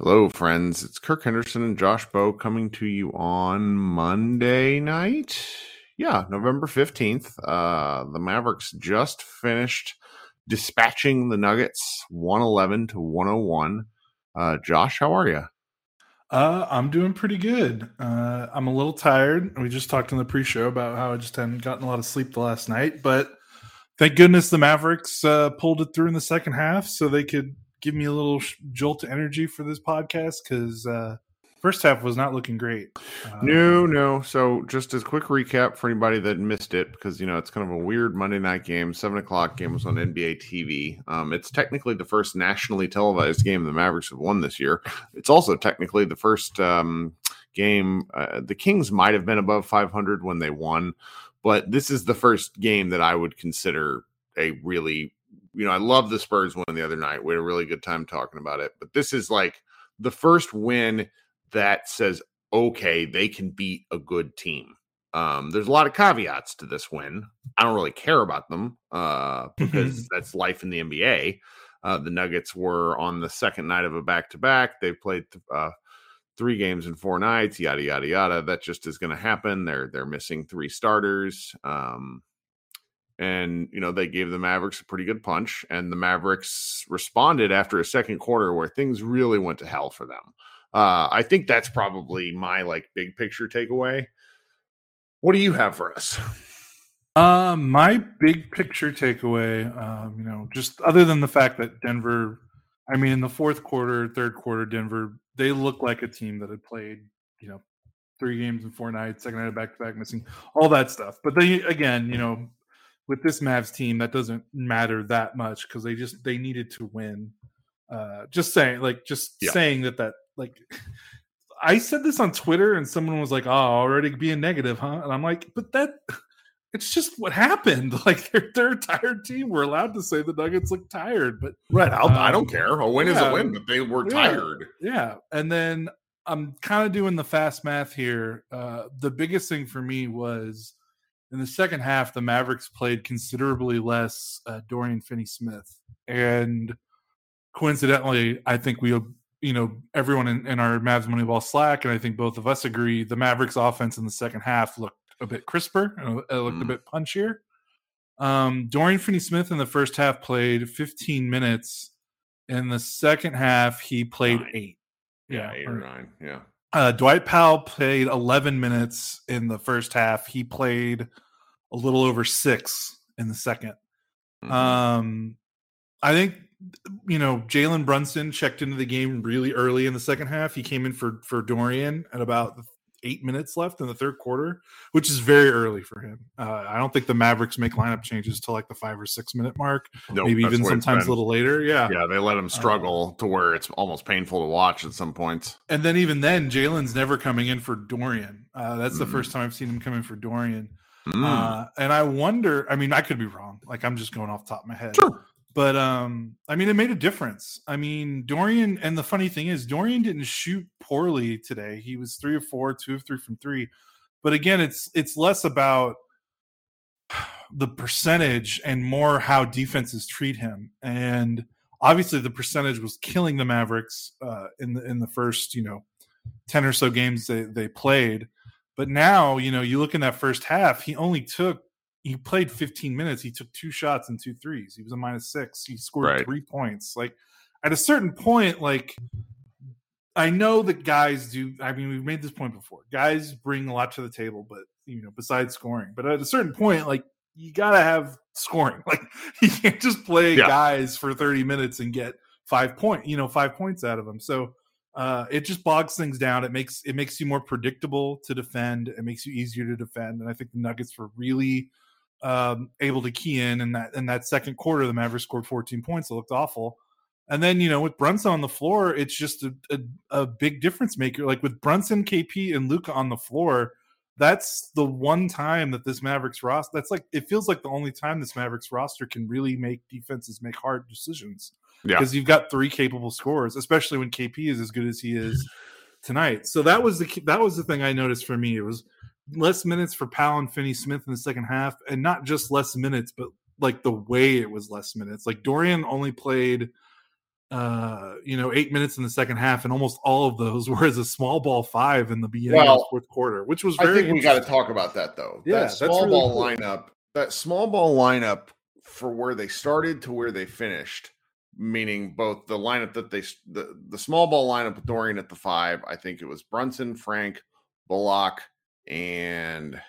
Hello, friends. It's Kirk Henderson and Josh Bowe coming to you on Monday night. Yeah, November 15th. Uh, the Mavericks just finished dispatching the Nuggets 111 to 101. Uh, Josh, how are you? Uh, I'm doing pretty good. Uh, I'm a little tired. We just talked in the pre-show about how I just hadn't gotten a lot of sleep the last night, but thank goodness the Mavericks uh, pulled it through in the second half, so they could give me a little jolt of energy for this podcast because uh, first half was not looking great. Uh, no, no. So just as quick recap for anybody that missed it, because you know it's kind of a weird Monday night game. Seven o'clock game was on NBA TV. Um, it's technically the first nationally televised game the Mavericks have won this year. It's also technically the first um, game. Uh, the Kings might have been above 500 when they won, but this is the first game that I would consider a really you know, I love the Spurs win the other night. We had a really good time talking about it. But this is like the first win that says, okay, they can beat a good team. Um, there's a lot of caveats to this win. I don't really care about them uh, because that's life in the NBA. Uh, the Nuggets were on the second night of a back to back. They've played uh, three games in four nights. Yada yada yada. That just is going to happen. They're they're missing three starters. Um, and you know they gave the Mavericks a pretty good punch, and the Mavericks responded after a second quarter where things really went to hell for them. Uh, I think that's probably my like big picture takeaway. What do you have for us? Uh, my big picture takeaway, um, you know, just other than the fact that Denver, I mean, in the fourth quarter, third quarter, Denver, they look like a team that had played, you know, three games in four nights, second night of back to back missing, all that stuff. But they, again, you know, with this Mavs team, that doesn't matter that much because they just they needed to win. Uh, just saying, like, just yeah. saying that that like. I said this on Twitter, and someone was like, "Oh, already being negative, huh?" And I'm like, "But that, it's just what happened. Like they're they're a tired team. We're allowed to say the Nuggets look tired, but right, um, I don't care. A win yeah, is a win, but they were yeah, tired. Yeah, and then I'm kind of doing the fast math here. Uh, the biggest thing for me was in the second half, the Mavericks played considerably less uh, Dorian Finney-Smith, and coincidentally, I think we, you know, everyone in, in our Mavs Moneyball Slack, and I think both of us agree, the Mavericks offense in the second half looked a bit crisper, it looked mm. a bit punchier. Um, Dorian Finney-Smith in the first half played 15 minutes. In the second half, he played nine. eight. Yeah, yeah eight or nine. Yeah. Uh, Dwight Powell played 11 minutes in the first half. He played a little over six in the 2nd mm-hmm. Um, I think you know Jalen Brunson checked into the game really early in the second half. He came in for for Dorian at about eight minutes left in the third quarter, which is very early for him. Uh, I don't think the Mavericks make lineup changes till like the five or six minute mark, nope, maybe even sometimes a little later. Yeah, yeah, they let him uh, struggle uh, to where it's almost painful to watch at some points. And then even then, Jalen's never coming in for Dorian. Uh, that's mm. the first time I've seen him come in for Dorian. Mm. and I wonder. I mean, I could be wrong. Like I'm just going off top of my head. Sure. But um, I mean, it made a difference. I mean, Dorian, and the funny thing is, Dorian didn't shoot poorly today. He was three of four, two of three from three. But again, it's it's less about the percentage and more how defenses treat him. And obviously, the percentage was killing the Mavericks uh, in the in the first, you know, ten or so games they they played. But now, you know, you look in that first half, he only took he played 15 minutes. He took two shots and two threes. He was a minus six. He scored right. three points. Like at a certain point, like I know that guys do. I mean, we've made this point before. Guys bring a lot to the table, but you know, besides scoring. But at a certain point, like you gotta have scoring. Like you can't just play yeah. guys for 30 minutes and get five point, you know, five points out of them. So uh, it just bogs things down. It makes it makes you more predictable to defend. It makes you easier to defend. And I think the Nuggets were really um, able to key in in that in that second quarter. The Mavericks scored 14 points. It looked awful. And then you know with Brunson on the floor, it's just a, a, a big difference maker. Like with Brunson, KP, and Luka on the floor, that's the one time that this Mavericks roster. That's like it feels like the only time this Mavericks roster can really make defenses make hard decisions. Yeah, Because you've got three capable scorers, especially when KP is as good as he is tonight. So that was the that was the thing I noticed for me. It was less minutes for Powell and Finney Smith in the second half, and not just less minutes, but like the way it was less minutes. Like Dorian only played uh, you know, eight minutes in the second half, and almost all of those were as a small ball five in the beginning Well, of the fourth quarter, which was I think we got to talk about that though. Yeah, that small really ball cool. lineup, that small ball lineup for where they started to where they finished, meaning both the lineup that they the the small ball lineup with Dorian at the five. I think it was Brunson, Frank, Bullock, and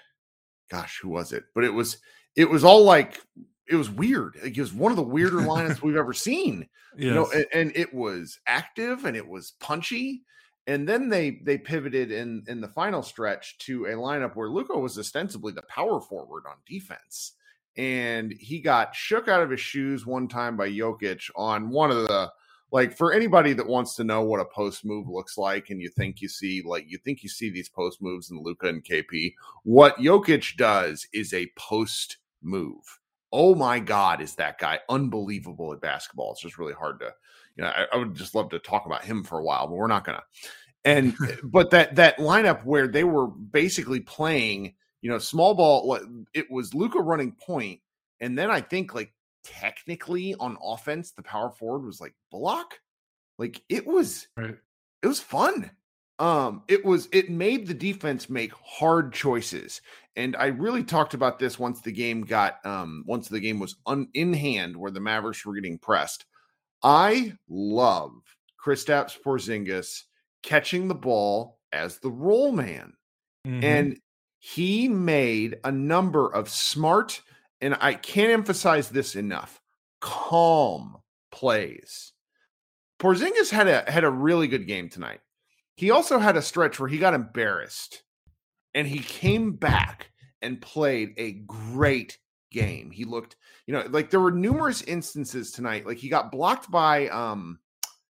gosh, who was it? But it was it was all like it was weird. Like, it was one of the weirder lineups we've ever seen you know and, and it was active and it was punchy and then they they pivoted in in the final stretch to a lineup where Luka was ostensibly the power forward on defense and he got shook out of his shoes one time by Jokic on one of the like for anybody that wants to know what a post move looks like and you think you see like you think you see these post moves in Luka and KP what Jokic does is a post move. Oh my god is that guy unbelievable at basketball. It's just really hard to you know I, I would just love to talk about him for a while but we're not gonna. And but that that lineup where they were basically playing you know small ball it was luka running point and then i think like technically on offense the power forward was like bullock like it was Right. it was fun. Um, it was it made the defense make hard choices, and I really talked about this once the game got um once the game was un, in hand where the Mavericks were getting pressed. I love Kristaps Porzingis catching the ball as the roll man, Mhm. and he made a number of smart and I can't emphasize this enough calm plays. Porzingis had a had a really good game tonight. He also had a stretch where he got embarrassed and he came back and played a great game. He looked, you know, like there were numerous instances tonight. Like he got blocked by um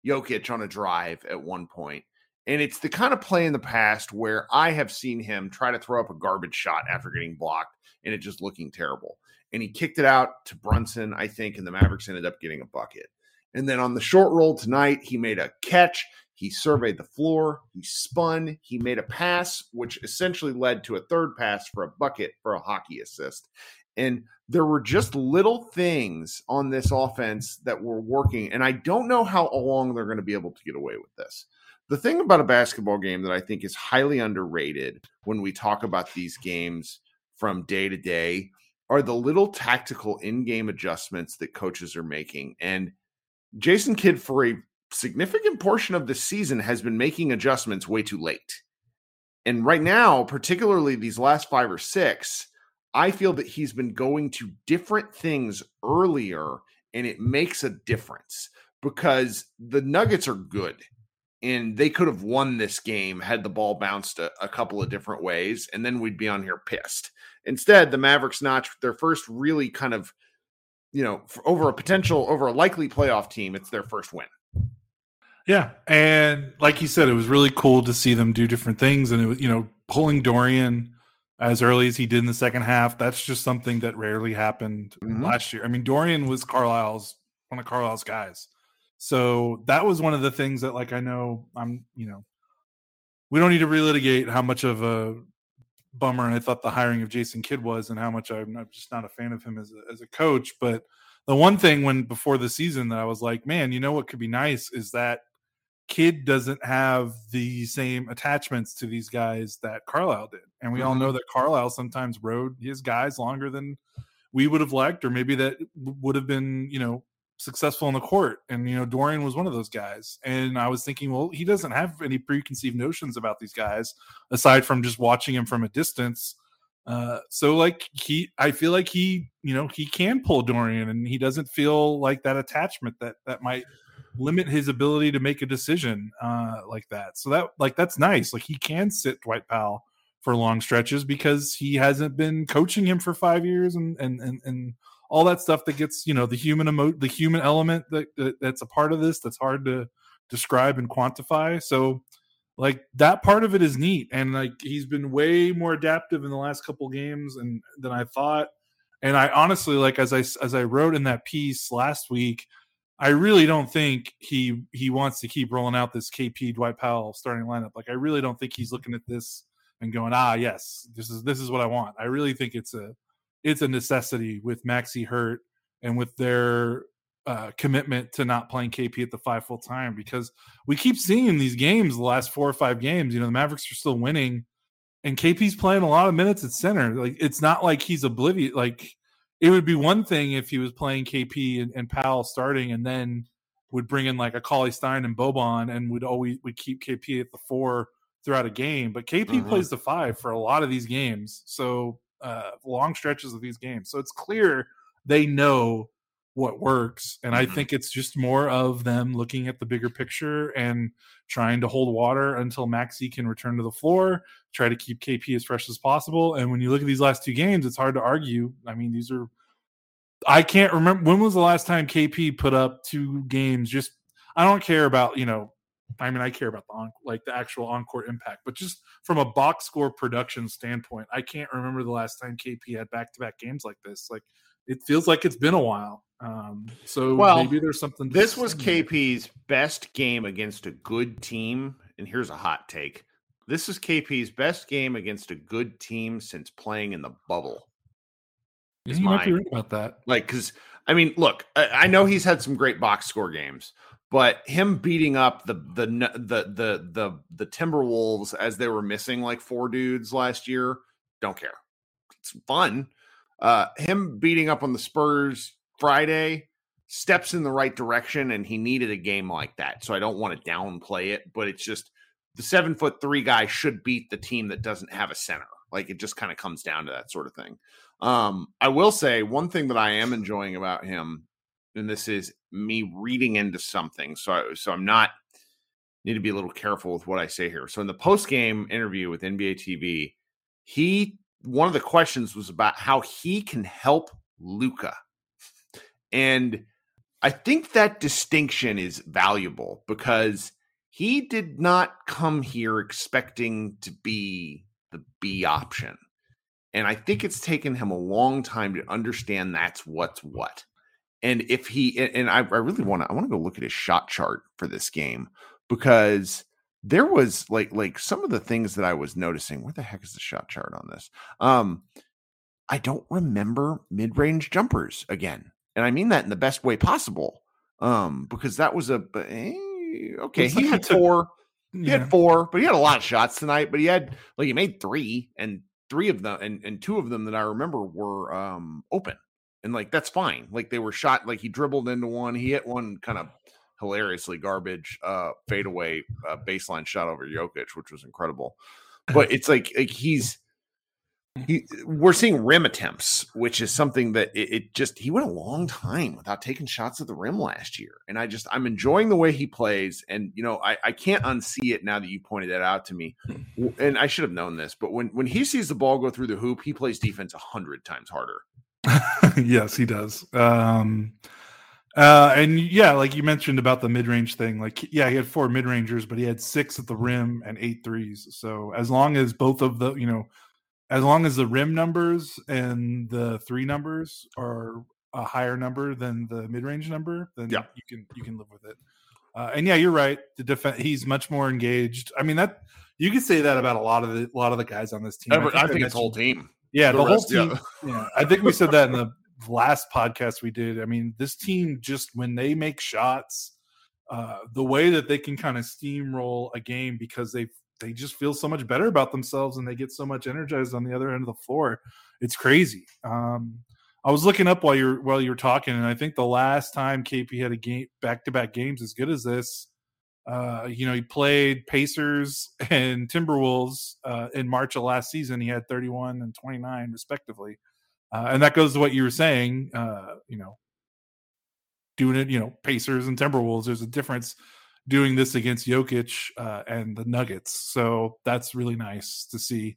Jokic on a drive at one point. And it's the kind of play in the past where I have seen him try to throw up a garbage shot after getting blocked and it just looking terrible. And he kicked it out to Brunson, I think, and the Mavericks ended up getting a bucket. And then on the short roll tonight, he made a catch. He surveyed the floor. He spun. He made a pass, which essentially led to a third pass for a bucket for a hockey assist. And there were just little things on this offense that were working. And I don't know how long they're going to be able to get away with this. The thing about a basketball game that I think is highly underrated when we talk about these games from day to day are the little tactical in game adjustments that coaches are making. And Jason Kidd, for a significant portion of the season, has been making adjustments way too late. And right now, particularly these last five or six, I feel that he's been going to different things earlier, and it makes a difference because the Nuggets are good. And they could have won this game had the ball bounced a, a couple of different ways, and then we'd be on here pissed. Instead, the Mavericks notched their first really kind of, you know, over a potential, over a likely playoff team, it's their first win. Yeah, and like you said, it was really cool to see them do different things, and it was you know pulling Dorian as early as he did in the second half. That's just something that rarely happened Mhm. last year. I mean, Dorian was Carlisle's one of Carlisle's guys, so that was one of the things that like I know I'm you know we don't need to relitigate how much of a bummer I thought the hiring of Jason Kidd was, and how much I'm, I'm just not a fan of him as a, as a coach, but. The one thing when before the season that I was like, man, you know what could be nice is that Kidd doesn't have the same attachments to these guys that Carlisle did. And we all Mhm. know that Carlisle sometimes rode his guys longer than we would have liked, or maybe that would have been, you know, successful in the court. And, you know, Dorian was one of those guys. And I was thinking, well, he doesn't have any preconceived notions about these guys aside from just watching him from a distance. Uh, so like he, I feel like he, you know, he can pull Dorian and he doesn't feel like that attachment that, that might limit his ability to make a decision uh, like that. So that like that's nice. Like he can sit Dwight Powell for long stretches because he hasn't been coaching him for five years and and and, and all that stuff that gets you know the human emo- the human element that, that that's a part of this that's hard to describe and quantify. So like that part of it is neat and like he's been way more adaptive in the last couple games and than I thought. And I honestly like as I as I wrote in that piece last week, I really don't think he he wants to keep rolling out this KP Dwight Powell starting lineup. Like I really don't think he's looking at this and going, ah, yes, this is this is what I want. I really think it's a it's a necessity with Maxi hurt and with their uh, commitment to not playing KP at the five full time because we keep seeing these games the last four or five games. You know, the Mavericks are still winning, and KP's playing a lot of minutes at center. Like it's not like he's oblivious. Like it would be one thing if he was playing KP and, and Powell starting, and then would bring in like a Cauley Stein and Boban, and would always would keep KP at the four throughout a game. But KP mm-hmm. plays the five for a lot of these games, so uh, long stretches of these games. So it's clear they know what works. And I mm-hmm. think it's just more of them looking at the bigger picture and trying to hold water until Maxi can return to the floor, try to keep KP as fresh as possible. And when you look at these last two games, it's hard to argue. I mean, these are I can't remember when was the last time KP put up two games just I don't care about, you know, I mean, I care about the on, like the actual encore impact, but just from a box score production standpoint, I can't remember the last time KP had back to back games like this. Like it feels like it's been a while. Um, so well, maybe there's something. This was KP's best game against a good team, and here's a hot take: this is KP's best game against a good team since playing in the bubble. Yeah, you might be right about that. Like, because I mean, look, I, I, know he's had some great box score games, but him beating up the the the the the the Timberwolves as they were missing like four dudes last year, don't care. It's fun. Uh, him beating up on the Spurs Friday steps in the right direction, and he needed a game like that. So I don't want to downplay it, but it's just the seven foot three guy should beat the team that doesn't have a center. Like it just kind of comes down to that sort of thing. Um, I will say one thing that I am enjoying about him, and this is me reading into something. So, so I'm not need to be a little careful with what I say here. So, in the post game interview with NBA TV, he one of the questions was about how he can help Luka, And I think that distinction is valuable because he did not come here expecting to be the B option. And I think it's taken him a long time to understand that's what's what. And if he and I, I really want to I want to go look at his shot chart for this game because there was like like some of the things that I was noticing. Where the heck is the shot chart on this? Um, I don't remember mid range jumpers again, and I mean that in the best way possible. Um, because that was a eh, okay. He had four. He had four, but he had a lot of shots tonight. But he had like he made three, and three of them, and and two of them that I remember were um open, and like that's fine. Like they were shot. Like he dribbled into one. He hit one kind of hilariously garbage uh fadeaway uh, baseline shot over Jokic, which was incredible. But it's like like he's he, we're seeing rim attempts, which is something that it, it, just he went a long time without taking shots at the rim last year, and I just I'm enjoying the way he plays, and you know I I can't unsee it now that you pointed that out to me, and I should have known this, but when when he sees the ball go through the hoop, he plays defense a hundred times harder. yes, he does. Um, uh, and yeah, like you mentioned about the mid range thing, like yeah, he had four mid rangers, but he had six at the rim and eight threes. So as long as both of the, you know, as long as the rim numbers and the three numbers are a higher number than the mid range number, then yeah. you can you can live with it. Uh, and yeah, you're right. The defense, he's much more engaged. I mean that you could say that about a lot of the a lot of the guys on this team. I think, I think it's whole team. Yeah, the, the rest, whole team. Yeah. yeah, I think we said that in the last podcast we did. I mean, this team just when they make shots, uh, the way that they can kind of steamroll a game because they they just feel so much better about themselves and they get so much energized on the other end of the floor. It's crazy. Um, I was looking up while you're while you're talking, and I think the last time KP had a game back to back games as good as this, uh, you know, he played Pacers and Timberwolves uh, in March of last season. He had 31 and 29 respectively. Uh, and that goes to what you were saying. Uh, you know, doing it, you know, Pacers and Timberwolves. There's a difference doing this against Jokic uh, and the Nuggets. So that's really nice to see.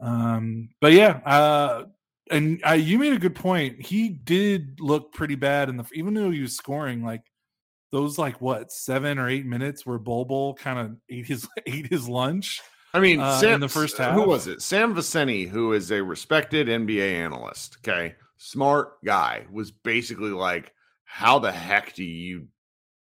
Um, but yeah, uh, and you made a good point. He did look pretty bad in the even though he was scoring like those like what seven or eight minutes where Bol kind of ate his ate his lunch. I mean, uh, Sam, in the first half, who was it? Sam Vecenie, who is a respected NBA analyst, okay, smart guy, was basically like, "How the heck do you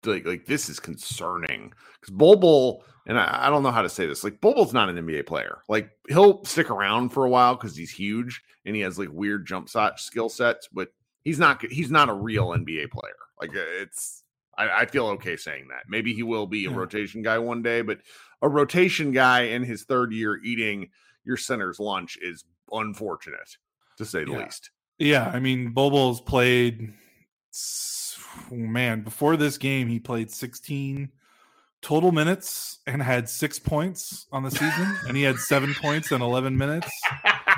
like? Like this is concerning because Bol, and I, I, don't know how to say this. Like Bol Bol's not an NBA player. Like he'll stick around for a while because he's huge and he has like weird jump shot skill sets, but he's not he's not a real NBA player. Like uh, it's I, I feel okay saying that. Maybe he will be a Yeah. rotation guy one day, but a rotation guy in his third year eating your center's lunch is unfortunate to say the Yeah. least. Yeah, I mean, Bol Bol's played. Man, before this game, he played 16 total minutes and had six points on the season, and he had seven points in 11 minutes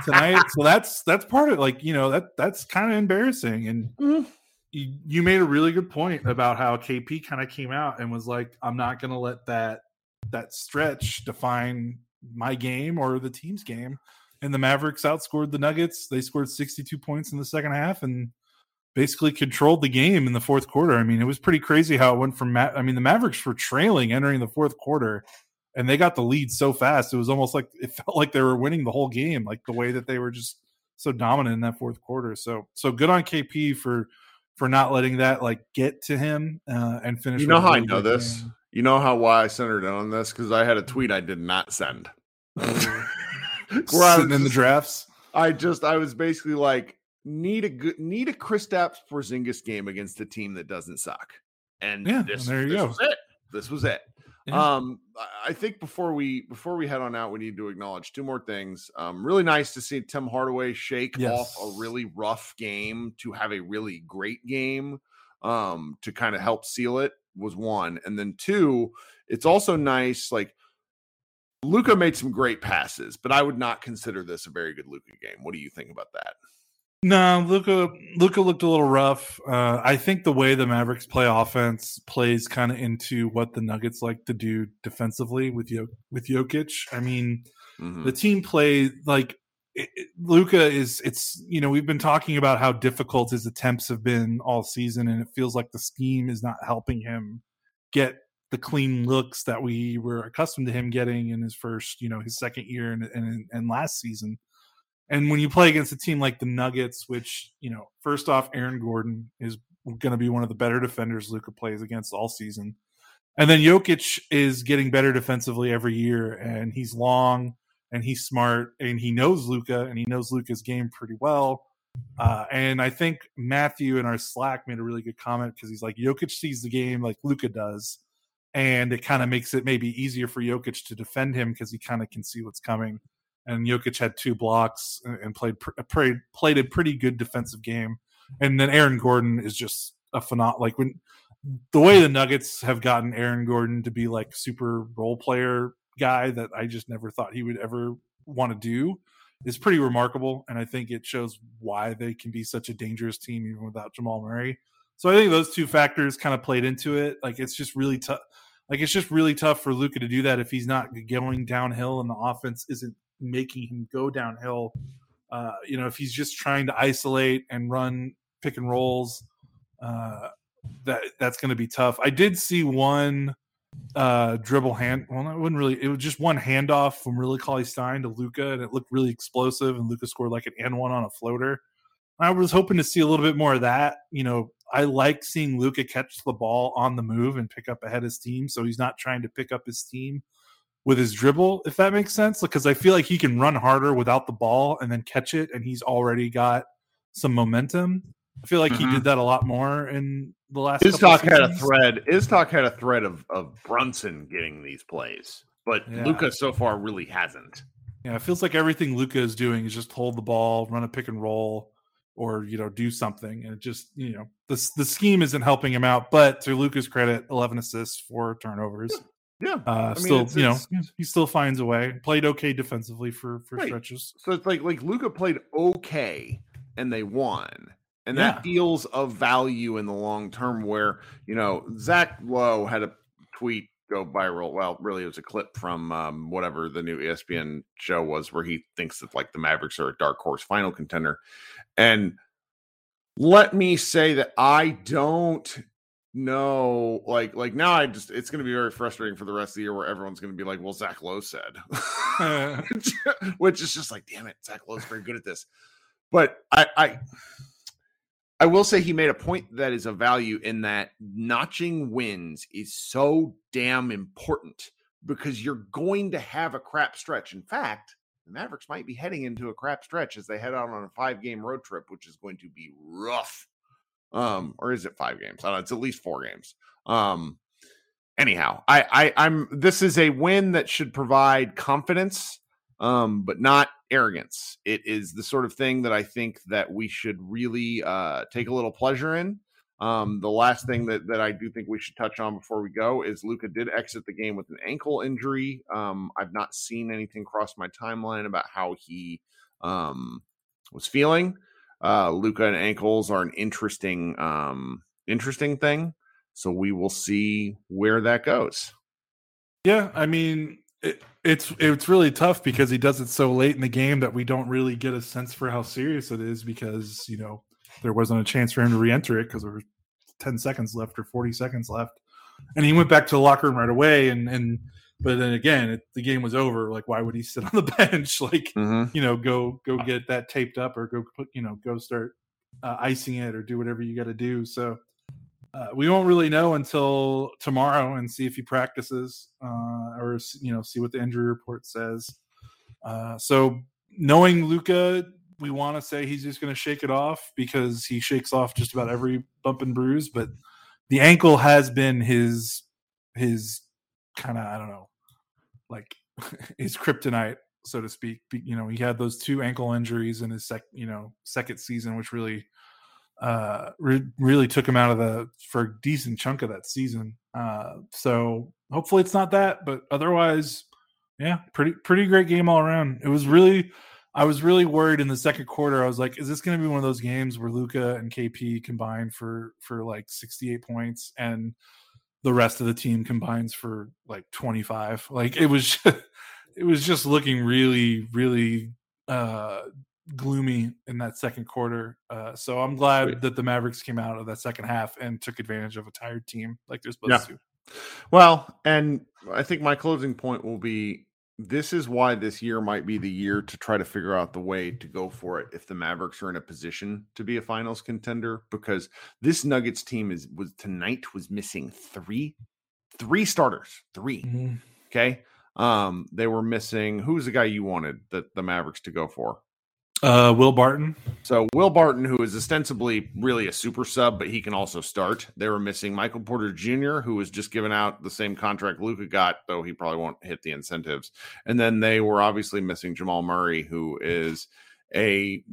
tonight. So that's that's part of like you know that that's kind of embarrassing. And Mhm. You, you made a really good point about how KP kind of came out and was like, "I'm not going to let that that stretch define my game or the team's game." And the Mavericks outscored the Nuggets. They scored 62 points in the second half and basically controlled the game in the fourth quarter. I mean, it was pretty crazy how it went from. Ma- I mean, the Mavericks were trailing entering the fourth quarter, and they got the lead so fast. It was almost like it felt like they were winning the whole game, like the way that they were just so dominant in that fourth quarter. So, so good on KP for for not letting that like get to him uh, and finish. You know how I know this? game. You know how why I centered in on this? Because I had a tweet I did not send. I Sitting in the drafts. I just I was basically like need a good need a Kristaps Porzingis game against a team that doesn't suck. And Yeah, this, and there you this go. was it. This was it. Yeah. Um I- I think before we before we head on out, we need to acknowledge two more things. Um, really nice to see Tim Hardaway shake off a really rough game to have a really great game um to kind of help seal it was one. And then two, it's also nice like Luka made some great passes, but I would not consider this a very good Luka game. What do you think about that? No, Luka. Luka looked a little rough. Uh, I think the way the Mavericks play offense plays kind of into what the Nuggets like to do defensively with Yo- with Jokic. I mean, Mhm. the team play like Luka is. It's you know we've been talking about how difficult his attempts have been all season, and it feels like the scheme is not helping him get the clean looks that we were accustomed to him getting in his first, you know, his second year and and, and last season. And when you play against a team like the Nuggets, which, you know, first off, Aaron Gordon is going to be one of the better defenders Luka plays against all season. And then Jokic is getting better defensively every year, and he's long and he's smart and he knows Luka and he knows Luka's game pretty well. Uh, and I think Matthew in our Slack made a really good comment because he's like, Jokic sees the game like Luka does, and it kind of makes it maybe easier for Jokic to defend him because he kind of can see what's coming and Jokic had two blocks and, played played played a pretty good defensive game. And then Aaron Gordon is just a phenom like when the way the Nuggets have gotten Aaron Gordon to be like super role player guy that I just never thought he would ever want to do is pretty remarkable. And I think it shows why they can be such a dangerous team even without Jamal Murray. So I think those two factors kind of played into it. Like it's just really tough. Like it's just really tough for Luka to do that if he's not going downhill and the offense isn't making him go downhill. Uh, you know, if he's just trying to isolate and run pick and rolls, uh, that that's going to be tough. I did see one uh, dribble hand. Well, it wasn't really. It was just one handoff from really Cauley Stein to Luka, and it looked really explosive. And Luka scored like an and one on a floater. I was hoping to see a little bit more of that. You know, I like seeing Luka catch the ball on the move and pick up ahead his team, so he's not trying to pick up his team with his dribble, if that makes sense. Because I feel like he can run harder without the ball and then catch it, and he's already got some momentum. I feel like he Mhm. did that a lot more in the last. Iztok had a thread. Iztok had a thread of, of Brunson getting these plays, but Yeah. Luka so far really hasn't. Yeah, it feels like everything Luka is doing is just hold the ball, run a pick and roll, or you know do something, and it just you know the the scheme isn't helping him out. But to Luka's credit, eleven assists, four turnovers. Yeah. Uh, mean, still, it's- you know, it's- he still finds a way. Played okay defensively for for Right. stretches. So it's like like Luka played okay and they won. And Yeah. that feels of value in the long term where, you know, Zach Lowe had a tweet go viral. Well, really it was a clip from um, whatever the new ESPN show was where he thinks that like the Mavericks are a dark horse final contender. And let me say that I don't know like like now I just it's gonna be very frustrating for the rest of the year where everyone's gonna be like, well, Zach Lowe said. which, which is just like, damn it, Zach Lowe's very good at this. But I, I, I will say he made a point that is of value in that notching wins is so damn important because you're going to have a crap stretch. In fact, the Mavericks might be heading into a crap stretch as they head out on a five game road trip, which is going to be rough Um, or is it five games? I don't know. It's at least four games. Um, anyhow, I, I I'm this is a win that should provide confidence, um, but not arrogance. It is the sort of thing that I think that we should really uh take a little pleasure in. Um, the last thing that, that I do think we should touch on before we go is Luka did exit the game with an ankle injury. Um, I've not seen anything cross my timeline about how he um, was feeling. Uh, Luka and ankles are an interesting, um, interesting thing. So we will see where that goes. Yeah, I mean, it, it's it's really tough because he does it so late in the game that we don't really get a sense for how serious it is because you know there wasn't a chance for him to re-enter it because there were 10 seconds left or 40 seconds left and he went back to the locker room right away and and but then again it, the game was over like why would he sit on the bench? Like mm-hmm. you know go go get that taped up or go put you know go start uh, icing it or do whatever you got to do. So uh, we won't really know until tomorrow and see if he practices uh, or you know see what the injury report says. Uh, so knowing Luka, we want to say he's just going to shake it off because he shakes off just about every bump and bruise, but the ankle has been his his kind of I don't know, like his kryptonite, so to speak. You know, he had those two ankle injuries in his sec, you know, second season, which really uh re- really took him out of the for a decent chunk of that season. Uh so hopefully it's not that, but otherwise, yeah, pretty pretty great game all around. It was really I was really worried in the second quarter. I was like, is this going to be one of those games where Luka and KP combined for for like 68 points and the rest of the team combines for like 25? Like it was just, it was just looking really really uh gloomy in that second quarter. Uh so I'm glad Sweet. that the Mavericks came out of that second half and took advantage of a tired team like they're supposed yeah. to. Well, and I think my closing point will be this is why this year might be the year to try to figure out the way to go for it if the Mavericks are in a position to be a finals contender because this Nuggets team is was tonight was missing three three starters 3 mm-hmm. okay um they were missing who's the guy you wanted that the Mavericks to go for uh, Will Barton. So Will Barton, who is ostensibly really a super sub, but he can also start. They were missing Michael Porter Jr., who was just given out the same contract Luka got, though he probably won't hit the incentives. And then they were obviously missing Jamal Murray, who is a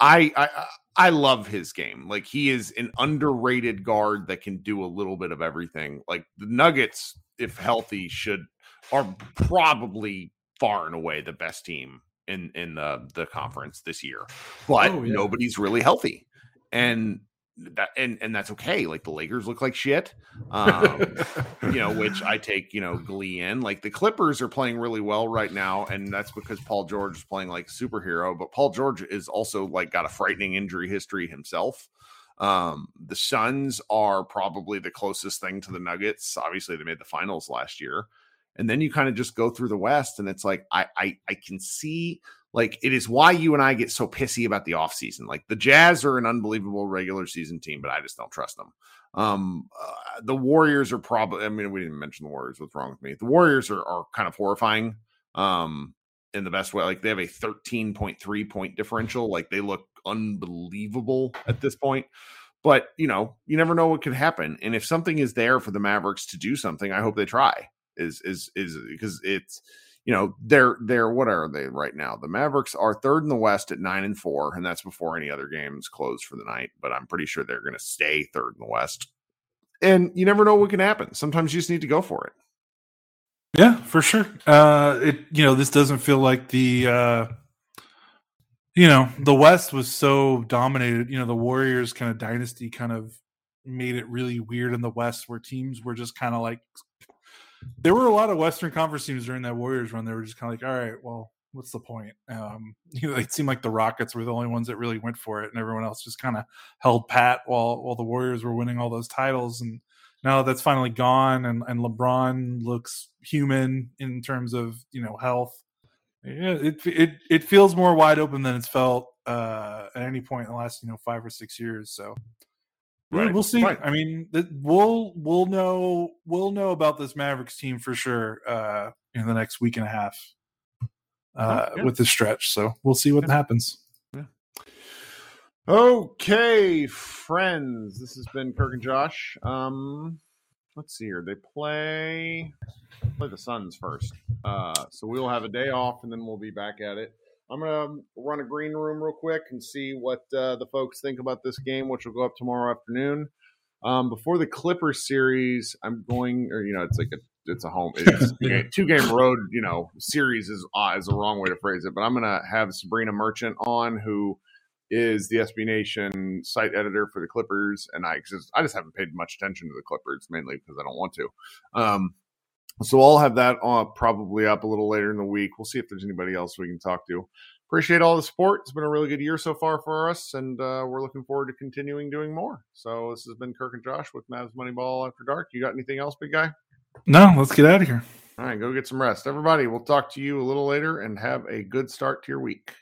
I I I love his game. Like he is an underrated guard that can do a little bit of everything. Like the Nuggets, if healthy, should are probably far and away the best team in in the the conference this year, but oh, yeah. nobody's really healthy, and that and and that's okay. Like the Lakers look like shit, um, you know, which I take you know glee in. Like the Clippers are playing really well right now, and that's because Paul George is playing like superhero. But Paul George is also like got a frightening injury history himself. Um, the Suns are probably the closest thing to the Nuggets. Obviously, they made the finals last year and then you kind of just go through the west and it's like i i, I can see like it is why you and i get so pissy about the offseason like the jazz are an unbelievable regular season team but i just don't trust them. Um uh, the warriors are probably i mean we didn't mention the warriors what's wrong with me? The warriors are, are kind of horrifying um in the best way like they have a 13.3 point differential like they look unbelievable at this point but you know you never know what could happen and if something is there for the mavericks to do something i hope they try is is is because it's you know they're they're what are they right now? The mavericks are third in the west at nine and four and that's before any other games close for the night but i'm pretty sure they're going to stay third in the west. And you never know what can happen. Sometimes you just need to go for it. Yeah for sure. Uh it you know this doesn't feel like the uh you know the west was so dominated you know the warriors kind of dynasty kind of made it really weird in the west where teams were just kind of like there were a lot of Western Conference teams during that Warriors run. They were just kind of like, all right, well, what's the point? Um, you know, it seemed like the Rockets were the only ones that really went for it, and everyone else just kind of held pat while while the Warriors were winning all those titles. And now that's finally gone, and and LeBron looks human in terms of you know health. Yeah, it it it feels more wide open than it's felt uh, at any point in the last you know five or six years. So Right. We'll see. Right. I mean, we'll we'll know we'll know about this Mavericks team for sure uh, in the next week and a half uh, oh, yeah. with the stretch. So we'll see what yeah. happens. Yeah. Okay, friends, this has been Kirk and Josh. Um, let's see here. They play play the Suns first, uh, so we'll have a day off, and then we'll be back at it. I'm gonna run a green room real quick and see what uh, the folks think about this game, which will go up tomorrow afternoon. Um, before the Clippers series, I'm going, or you know, it's like a it's a home it's a two, game, road. You know, series is uh, is the wrong way to phrase it, but I'm gonna have Sabrina Merchant on who is the SB Nation site editor for the Clippers, and I just I just haven't paid much attention to the Clippers mainly because I don't want to. Um, so I'll have that on, probably up a little later in the week. We'll see if there's anybody else we can talk to. Appreciate all the support. It's been a really good year so far for us, and uh, we're looking forward to continuing doing more. So this has been Kirk and Josh with Mavs Moneyball After Dark. You got anything else, big guy? No, let's get out of here. All right, go get some rest. Everybody, we'll talk to you a little later and have a good start to your week.